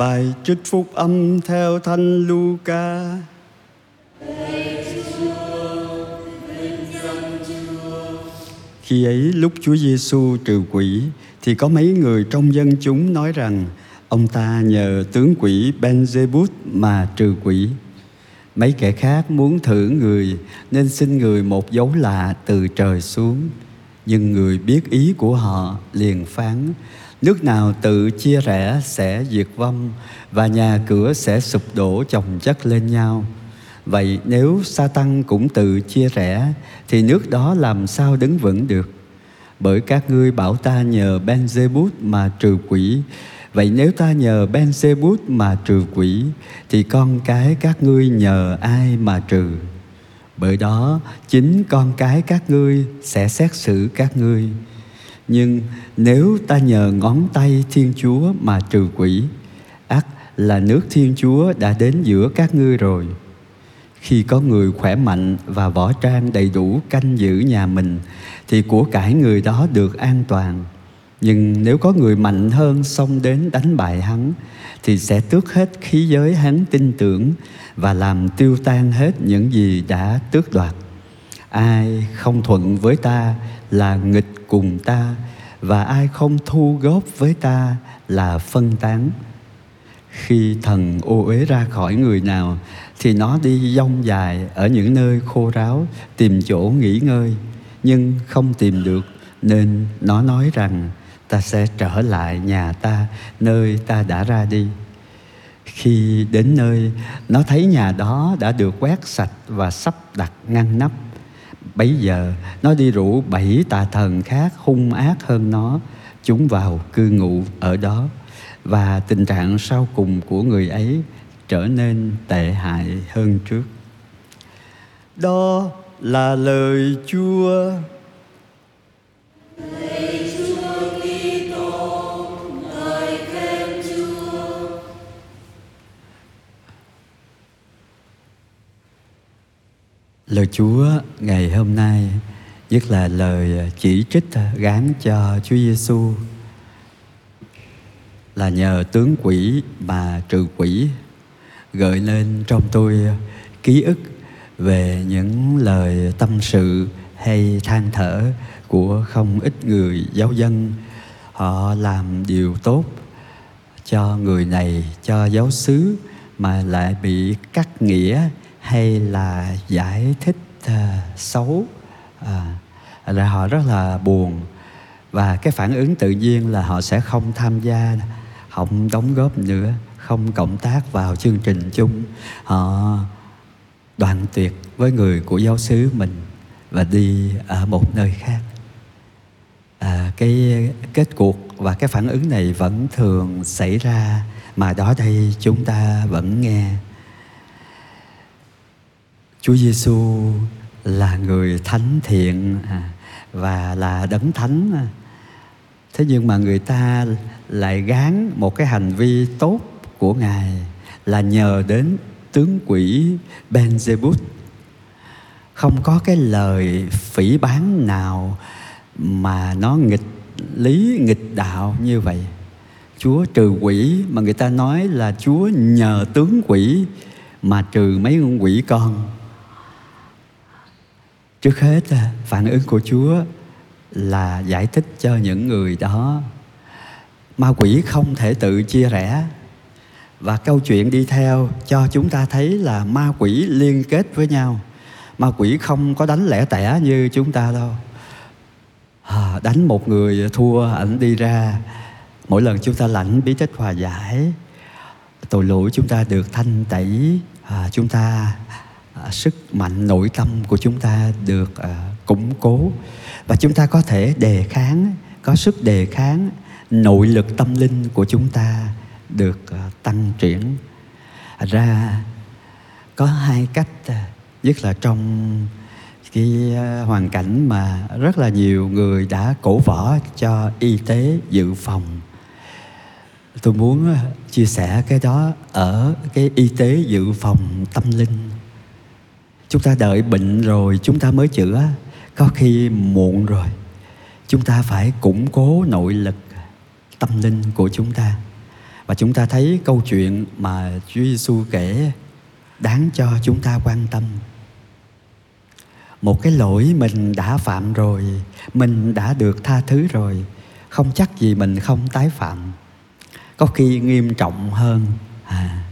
Bài trích phúc âm theo Thánh Luca. Khi ấy, lúc Chúa Giêsu trừ quỷ, thì có mấy người trong dân chúng nói rằng, ông ta nhờ tướng quỷ Benzebut mà trừ quỷ. Mấy kẻ khác muốn thử người, nên xin người một dấu lạ từ trời xuống. Nhưng người biết ý của họ liền phán Nước nào tự chia rẽ sẽ diệt vong, Và nhà cửa sẽ sụp đổ chồng chất lên nhau. Vậy nếu sa tăng cũng tự chia rẽ, Thì nước đó làm sao đứng vững được? Bởi các ngươi bảo ta nhờ ben mà trừ quỷ. Vậy nếu ta nhờ ben mà trừ quỷ, Thì con cái các ngươi nhờ ai mà trừ? Bởi đó, chính con cái các ngươi sẽ xét xử các ngươi nhưng nếu ta nhờ ngón tay Thiên Chúa mà trừ quỷ, ắt là nước Thiên Chúa đã đến giữa các ngươi rồi. Khi có người khỏe mạnh và võ trang đầy đủ canh giữ nhà mình, thì của cải người đó được an toàn. Nhưng nếu có người mạnh hơn xông đến đánh bại hắn, thì sẽ tước hết khí giới hắn tin tưởng và làm tiêu tan hết những gì đã tước đoạt. Ai không thuận với ta là nghịch cùng ta, và ai không thu góp với ta là phân tán. Khi thần ô uế ra khỏi người nào, thì nó đi dông dài ở những nơi khô ráo, tìm chỗ nghỉ ngơi. Nhưng không tìm được, nên nó nói rằng, ta sẽ trở lại nhà ta, nơi ta đã ra đi. Khi đến nơi, nó thấy nhà đó đã được quét sạch và sắp đặt ngăn nắp. Bấy giờ, nó đi rủ bảy tà thần khác hung ác hơn nó. Chúng vào cư ngụ ở đó, Và tình trạng sau cùng của người ấy trở nên tệ hại hơn trước. Đó là lời Chúa. Lời Chúa ngày hôm nay, nhất là lời chỉ trích gán cho Chúa Giêsu là nhờ tướng quỷ mà trừ quỷ gợi lên trong tôi ký ức về những lời tâm sự hay than thở của không ít người giáo dân. Họ làm điều tốt cho người này, cho giáo xứ mà lại bị cắt nghĩa hay là giải thích uh, xấu? À, là họ rất là buồn. Và cái phản ứng tự nhiên là họ sẽ không tham gia không đóng góp nữa không cộng tác vào chương trình chung. Họ đoạn tuyệt với người của giáo xứ mình và đi ở một nơi khác. À, cái kết cuộc và cái phản ứng này vẫn thường xảy ra mà đó đây chúng ta vẫn nghe. Chúa Giêsu là người thánh thiện à, và là đấng thánh. À. Thế nhưng mà người ta lại gán một cái hành vi tốt của Ngài là nhờ đến tướng quỷ Benzebut Không có cái lời phỉ bán nào mà nó nghịch lý, nghịch đạo như vậy. Chúa trừ quỷ mà người ta nói là Chúa nhờ tướng quỷ mà trừ mấy con quỷ con trước hết phản ứng của chúa là giải thích cho những người đó ma quỷ không thể tự chia rẽ. Và câu chuyện đi theo cho chúng ta thấy là ma quỷ liên kết với nhau. Ma quỷ không có đánh lẻ tẻ như chúng ta đâu. À, đánh một người thua ảnh đi ra. Mỗi lần chúng ta lãnh bí tích hòa giải tội lỗi chúng ta được thanh tẩy. À, chúng ta sức mạnh nội tâm của chúng ta được à, củng cố. Và chúng ta có thể đề kháng có sức đề kháng nội lực tâm linh của chúng ta được à, tăng triển ra có hai cách à, nhất là trong cái à, hoàn cảnh mà rất là nhiều người đã cổ võ cho y tế dự phòng. Tôi muốn à, chia sẻ cái đó ở cái y tế dự phòng tâm linh chúng ta đợi bệnh rồi chúng ta mới chữa. Có khi muộn rồi. Chúng ta phải củng cố nội lực tâm linh của chúng ta. Và chúng ta thấy câu chuyện mà Chúa Giêsu kể đáng cho chúng ta quan tâm. Một cái lỗi mình đã phạm rồi mình đã được tha thứ rồi không chắc gì mình không tái phạm. Có khi nghiêm trọng hơn à,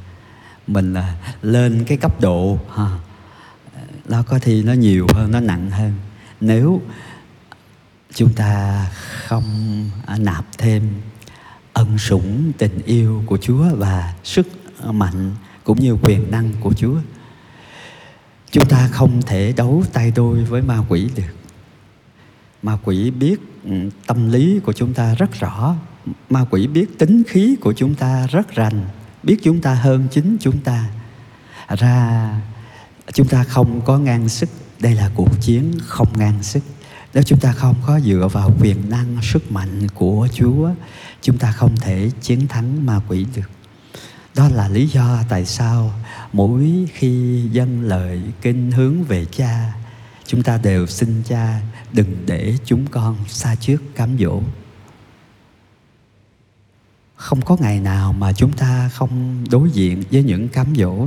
mình là lên cái cấp độ ha, nó có thì nó nhiều hơn, nó nặng hơn. Nếu chúng ta không à, nạp thêm ân sủng tình yêu của Chúa và sức mạnh cũng như quyền năng của Chúa, chúng ta không thể đấu tay đôi với ma quỷ được. Ma quỷ biết ừ, tâm lý của chúng ta rất rõ. Ma quỷ biết tính khí của chúng ta rất rành, biết chúng ta hơn chính chúng ta. Ra chúng ta không có ngang sức. Đây là cuộc chiến không ngang sức. Nếu chúng ta không có dựa vào quyền năng, sức mạnh của chúa, chúng ta không thể chiến thắng ma quỷ được. Đó là lý do tại sao mỗi khi dân lời kinh hướng về cha, chúng ta đều xin cha đừng để chúng con xa trước cám dỗ. Không có ngày nào mà chúng ta không đối diện với những cám dỗ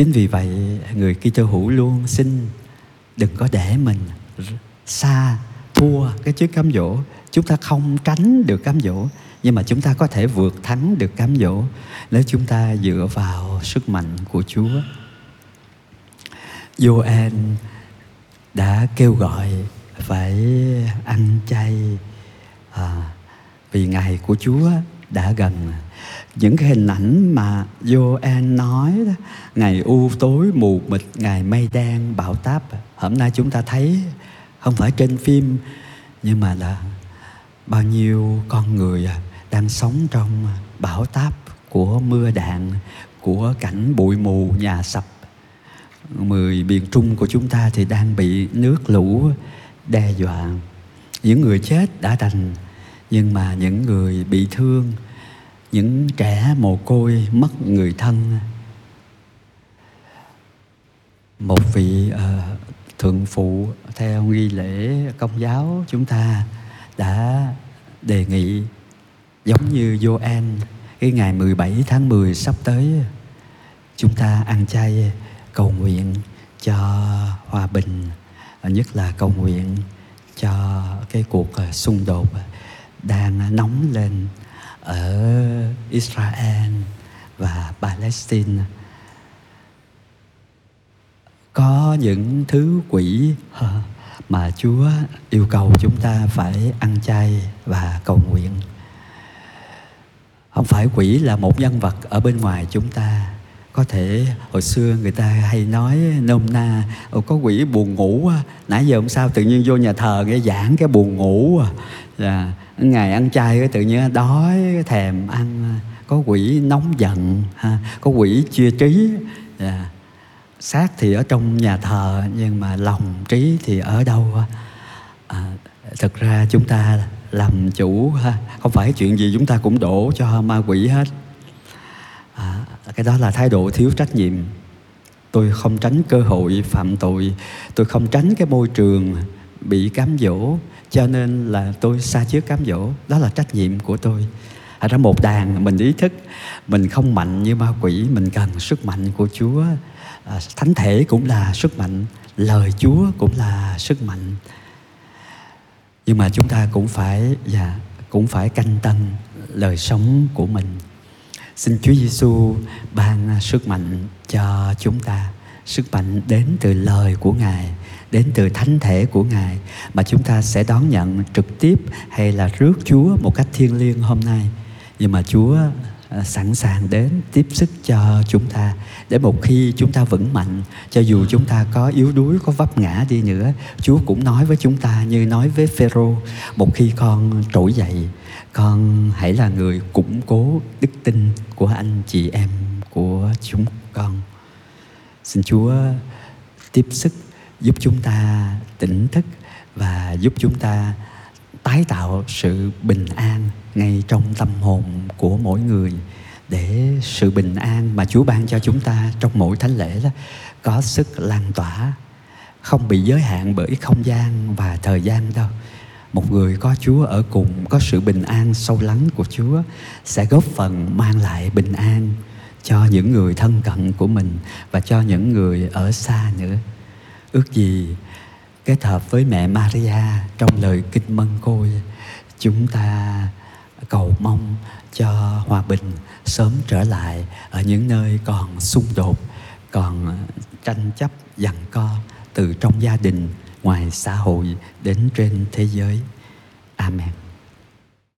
chính vì vậy người Kitô hữu luôn xin đừng có để mình xa thua cái trước cám dỗ chúng ta không tránh được cám dỗ nhưng mà chúng ta có thể vượt thắng được cám dỗ nếu chúng ta dựa vào sức mạnh của Chúa. Joel đã kêu gọi phải ăn chay à, vì ngày của Chúa đã gần. Những cái hình ảnh mà Joel nói đó, ngày u tối mù mịt ngày mây đen bão táp hôm nay chúng ta thấy không phải trên phim nhưng mà là bao nhiêu con người đang sống trong bão táp của mưa đạn của cảnh bụi mù nhà sập. Mười miền trung của chúng ta thì đang bị nước lũ đe dọa. Những người chết đã đành nhưng mà những người bị thương những trẻ mồ côi mất người thân một vị uh, thượng phụ theo nghi lễ công giáo chúng ta đã đề nghị giống như Joan cái ngày 17 tháng 10 sắp tới chúng ta ăn chay cầu nguyện cho hòa bình nhất là cầu nguyện cho cái cuộc ờ, xung đột đang nóng lên ở Israel và Palestine. Có những thứ quỷ mà Chúa yêu cầu chúng ta phải ăn chay và cầu nguyện. Không phải quỷ là một nhân vật ở bên ngoài chúng ta. Có thể hồi xưa người ta hay nói, nôm na có quỷ buồn ngủ nãy giờ không sao, tự nhiên vô nhà thờ nghe giảng cái buồn ngủ à là ngày ăn chay cái tự nhiên đói thèm ăn à, có quỷ nóng giận ha có quỷ chia trí. Yeah. xác thì ở trong nhà thờ nhưng mà lòng trí thì ở đâu à, thực ra chúng ta làm chủ ha không phải chuyện gì chúng ta cũng đổ cho ma quỷ hết. À, cái đó là thái độ thiếu trách nhiệm. Tôi không tránh cơ hội phạm tội tôi không tránh cái môi trường bị cám dỗ cho nên là tôi xa trước cám dỗ. Đó là trách nhiệm của tôi. Ở ra một đàn mình ý thức, mình không mạnh như ma quỷ, mình cần sức mạnh của chúa. À, thánh thể cũng là sức mạnh, lời chúa cũng là sức mạnh. Nhưng mà chúng ta cũng phải dạ cũng phải canh tân lời sống của mình. Xin Chúa Giêsu ban sức mạnh cho chúng ta, sức mạnh đến từ lời của Ngài đến từ thánh thể của Ngài mà chúng ta sẽ đón nhận trực tiếp hay là rước Chúa một cách thiêng liêng hôm nay. Nhưng mà Chúa à, sẵn sàng đến tiếp sức cho chúng ta, để một khi chúng ta vững mạnh, cho dù chúng ta có yếu đuối, có vấp ngã đi nữa, Chúa cũng nói với chúng ta như nói với Phêrô, một khi con trỗi dậy, con hãy là người củng cố đức tin của anh chị em của chúng con. Xin Chúa tiếp sức giúp chúng ta tỉnh thức và giúp chúng ta tái tạo sự bình an ngay trong tâm hồn của mỗi người để sự bình an mà Chúa ban cho chúng ta trong mỗi thánh lễ đó có sức lan tỏa, không bị giới hạn bởi không gian và thời gian đâu một người có Chúa ở cùng, có sự bình an sâu lắng của Chúa sẽ góp phần mang lại bình an cho những người thân cận của mình và cho những người ở xa nữa. Ước gì kết hợp với mẹ Maria trong lời kinh mân côi, chúng ta cầu mong cho hòa bình sớm trở lại ở những nơi còn xung đột, còn tranh chấp giằng co từ trong gia đình, ngoài xã hội đến trên thế giới. Amen.